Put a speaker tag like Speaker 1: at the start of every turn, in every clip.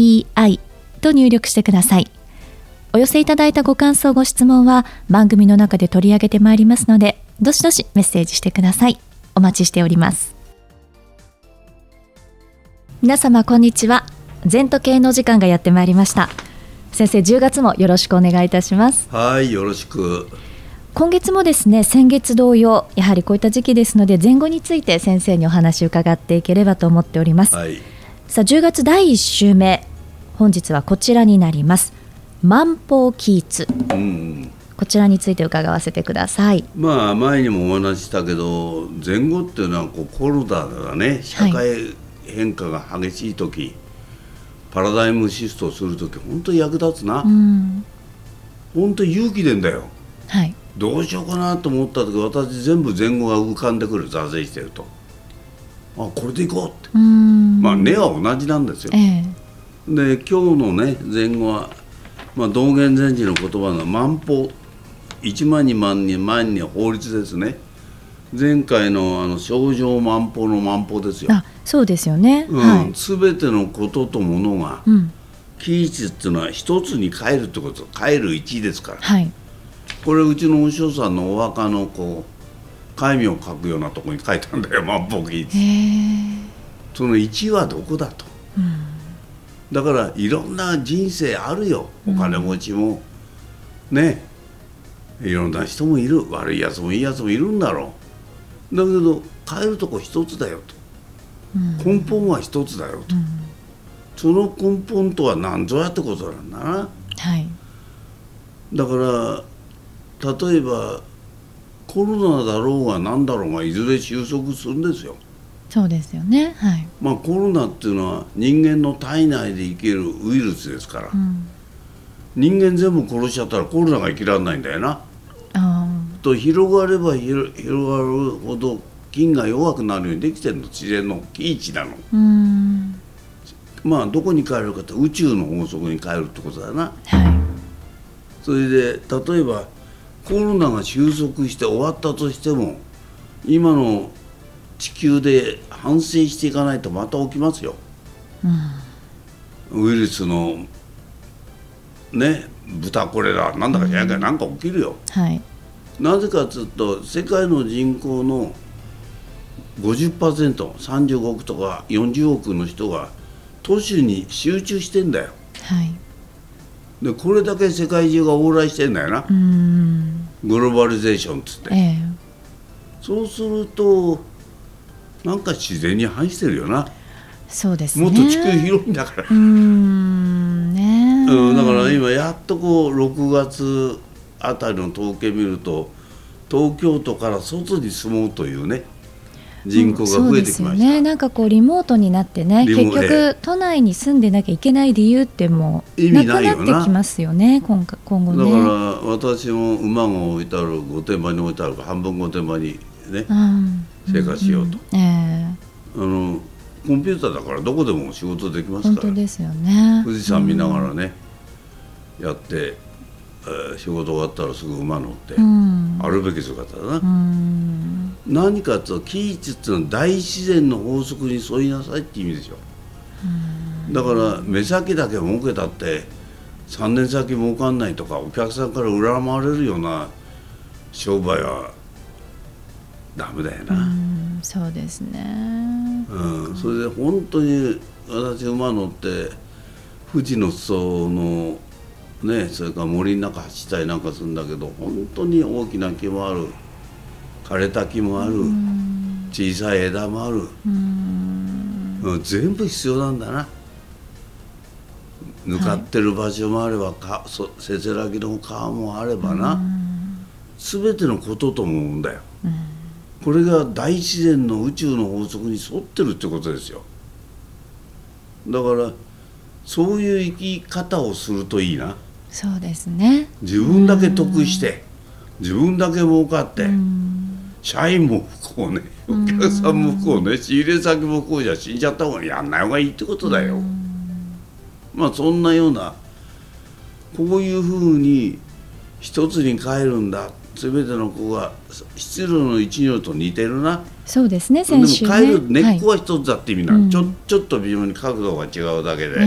Speaker 1: ZENTOKEIEI と入力してください。お寄せいただいたご感想、ご質問は番組の中で取り上げてまいりますので、どしどしメッセージしてください。お待ちしております。皆様、こんにちは。全時計の時間がやってまいりました。先生、10月もよろしくお願いいたします。
Speaker 2: はい、よろしく。
Speaker 1: 今月もですね先月同様やはりこういった時期ですので前後について先生にお話を伺っていければと思っております、はい、さあ10月第1週目本日はこちらになります。万宝キーツ、うん、こちらについて伺わせてください。
Speaker 2: まあ前にもお話したけど前後っていうのはこうコロナがね社会変化が激しい時、はい、パラダイムシフトする時本当に役立つな、うん、本当勇気でんだよ。はい。どうしようかなと思った時私全部前後が浮かんでくる座禅してると。あこれでいこうって。まあ根は同じなんですよ、えー、で今日のね前後は、まあ、道元禅師の言葉の万法1万2万2万に法律ですね。前回のあの症状万法の万法ですよ。
Speaker 1: あそうですよね、
Speaker 2: うんはい、全てのこととものが、うん、期日っていうのは一つに変えるってこと。変える1ですから、はい。これうちのお師匠さんのお墓のこう戒名を書くようなところに書いたんだよ万歩記その1はどこだと、うん、だからいろんな人生あるよ。お金持ちも、うん、ね。いろんな人もいる。悪いやつもいいやつもいるんだろう。だけど変えるとこ一つだよと、うん、根本は一つだよと、その根本とは何ぞやってことなんだな、はい、だから例えばコロナだろうが何だろうがいずれ収束するんですよ。
Speaker 1: そうですよね、はい、
Speaker 2: まあ、コロナっていうのは人間の体内で生きるウイルスですから、うん、人間全部殺しちゃったらコロナが生きられないんだよな。と広がれば広がるほど菌が弱くなるようにできてるの。自然の基地なの。まあどこに帰るかって宇宙の法則に帰るってことだな。はい、それで例えばコロナが収束して終わったとしても今の地球で反省していかないとまた起きますよ、うん、ウイルスのね豚これだなんだか知らないけど何か起きるよ、はい、なぜかというと世界の人口の 50%35 億とか40億の人が都市に集中してんだよ、はい、でこれだけ世界中が往来してんだよな。グローバリゼーションっつって、えー、そうするとなんか自然に反してるよな。
Speaker 1: そうです、ね、
Speaker 2: もっと地球広いんだから。うんねうんだから今やっとこう6月あたりの統計見ると東京都から外に住もうというね人口が増えてきました、うん、
Speaker 1: ね。なんかこうリモートになってね結局都内に住んでなきゃいけない理由ってもうなくなってきますよね今今後ね。
Speaker 2: だから私も馬が置いてある御殿場に置いてある半分御殿場にね、うん、生活しようと、うんえー、あのコンピューターだからどこでも仕事できますから。
Speaker 1: 本当ですよね。
Speaker 2: 富士山見ながらね、やってえー、仕事終わったらすぐ馬乗って、あるべき姿だな、何かとキーチっていうのは大自然の法則に沿いなさいって意味でしょ、だから目先だけ儲けたって3年先儲かんないとかお客さんから恨まれるような商売はダメだよな、
Speaker 1: そうですね。
Speaker 2: うん。それで本当に私馬乗って富士の裾のねそれから森の中走ったりなんかするんだけど本当に大きな木もある。枯れた木もある。小さい枝もある。うん。全部必要なんだな。ぬかってる場所もあればかそせせらぎの川もあればな。全てのことと思うんだよこれが大自然の宇宙の法則に沿ってるってことですよ。だからそういう生き方をするといいな。
Speaker 1: そうですね。
Speaker 2: 自分だけ得して自分だけ儲かって社員も不幸ねお客さんも不幸ね仕入れ先も不幸じゃ死んじゃった方がやんない方がいいってことだよ。まあそんなようなこういうふうに一つに帰るんだ全ての子が質量の一行と似てるな。
Speaker 1: そうですね先週、
Speaker 2: ね、でも変える根っこは一つだって意味な、はい、ちょちょっと微妙に角度が違うだけで、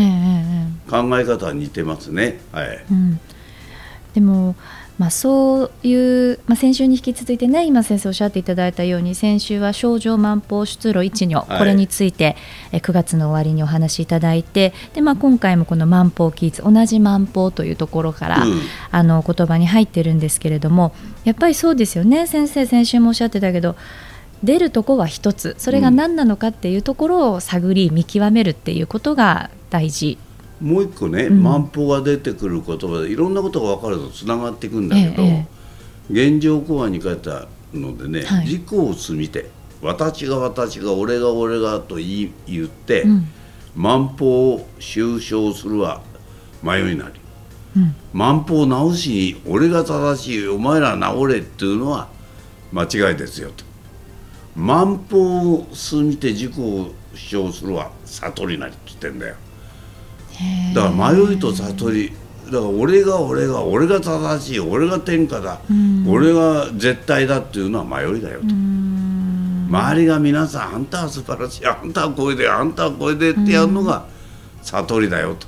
Speaker 2: 考え方は似てますね。はい、うん、
Speaker 1: でもまあ、そういう、まあ、先週に引き続いてね今先生おっしゃっていただいたように先週は症状万法出路一如、これについてえ9月の終わりにお話しいただいてで、まあ、今回もこの万法記述同じ万法というところから、うん、あの言葉に入ってるんですけれどもやっぱりそうですよね。先生先週もおっしゃってたけど出るとこは一つそれが何なのかっていうところを探り見極めるっていうことが大事
Speaker 2: もう一個ね、うん、万法が出てくる言葉でいろんなことが分かるとつながっていくんだけど、ええ、現状公安に書いたのでね、はい、自己を積みて私が私が俺が俺がと言言って、うん、万法を収承するは迷いなり、うん、万法を直しに俺が正しいお前ら治れっていうのは間違いですよと。万法を積みて自己を主張するは悟りなりって言ってんだよ。だから迷いと悟り。だから俺が俺が俺が正しい俺が天下だ、うん、俺が絶対だっていうのは迷いだよと。周りが皆さんあんたは素晴らしい。あんたはこれであんたはこれでってやるのが悟りだよと。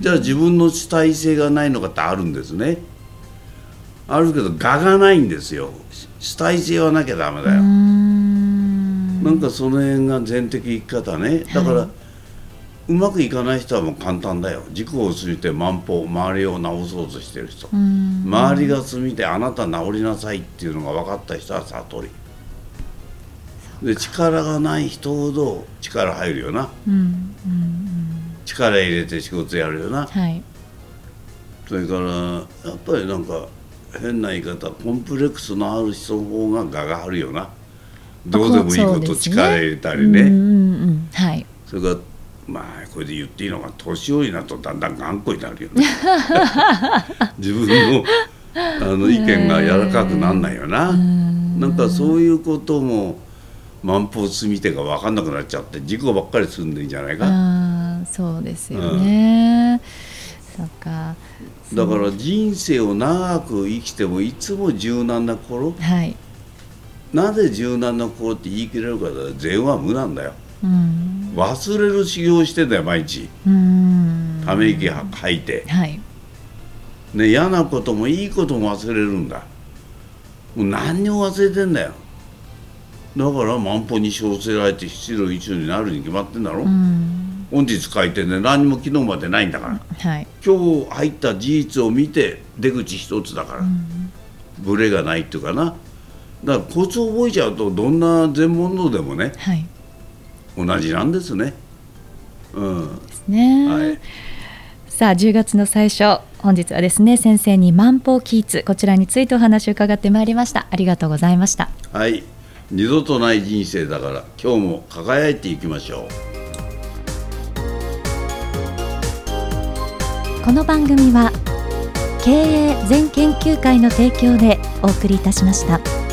Speaker 2: じゃあ自分の主体性がないのかってあるんですね。あるけど我がないんですよ。主体性はなきゃダメだよ。なんかその辺が全的生き方ね。だから、はいうまくいかない人はもう簡単だよ。自己を過ぎて万歩周りを治そうとしてる人。周りが過ぎてあなた治りなさいっていうのが分かった人は悟り。で力がない人ほど力入るよな、うんうんうん、力入れて仕事やるよな、はい、それからやっぱりなんか変な言い方コンプレックスのある人の方が我があるよな。どうでもいいこと力入れたりね、ね。うんうんうん、はい、それからまあこれで言っていいのが年寄りになるとだんだん頑固になるよね。自分のあの意見が柔らかくなんないよな。なんかそういうことも万歩積み手が分かんなくなっちゃって事故ばっかりすんでんじゃないか。
Speaker 1: そうですよね、うん、そうか。
Speaker 2: だから人生を長く生きてもいつも柔軟な心、はい、なぜ柔軟な心って言い切れるかだ善は無なんだよ、うん忘れる修行してんだよ毎日。ため息吐いて、はい、ね、嫌なこともいいことも忘れるんだ。もう何にも忘れてんだよ。だから万歩に生せられて七郎一路になるに決まってんだろ。本日書いてね何も昨日までないんだから、はい、今日入った事実を見て出口一つだから。ブレがないっていうかな。だからコツを覚えちゃうとどんな全問答でもね、はい同じなんですね。うん、ですね。
Speaker 1: はい。さあ10月の最初本日はですね先生に万法キーツこちらについてお話を伺ってまいりましたありがとうございました
Speaker 2: はい二度とない人生だから今日も輝いていきましょ
Speaker 1: うこの番組は経営全研究会の提供でお送りいたしました。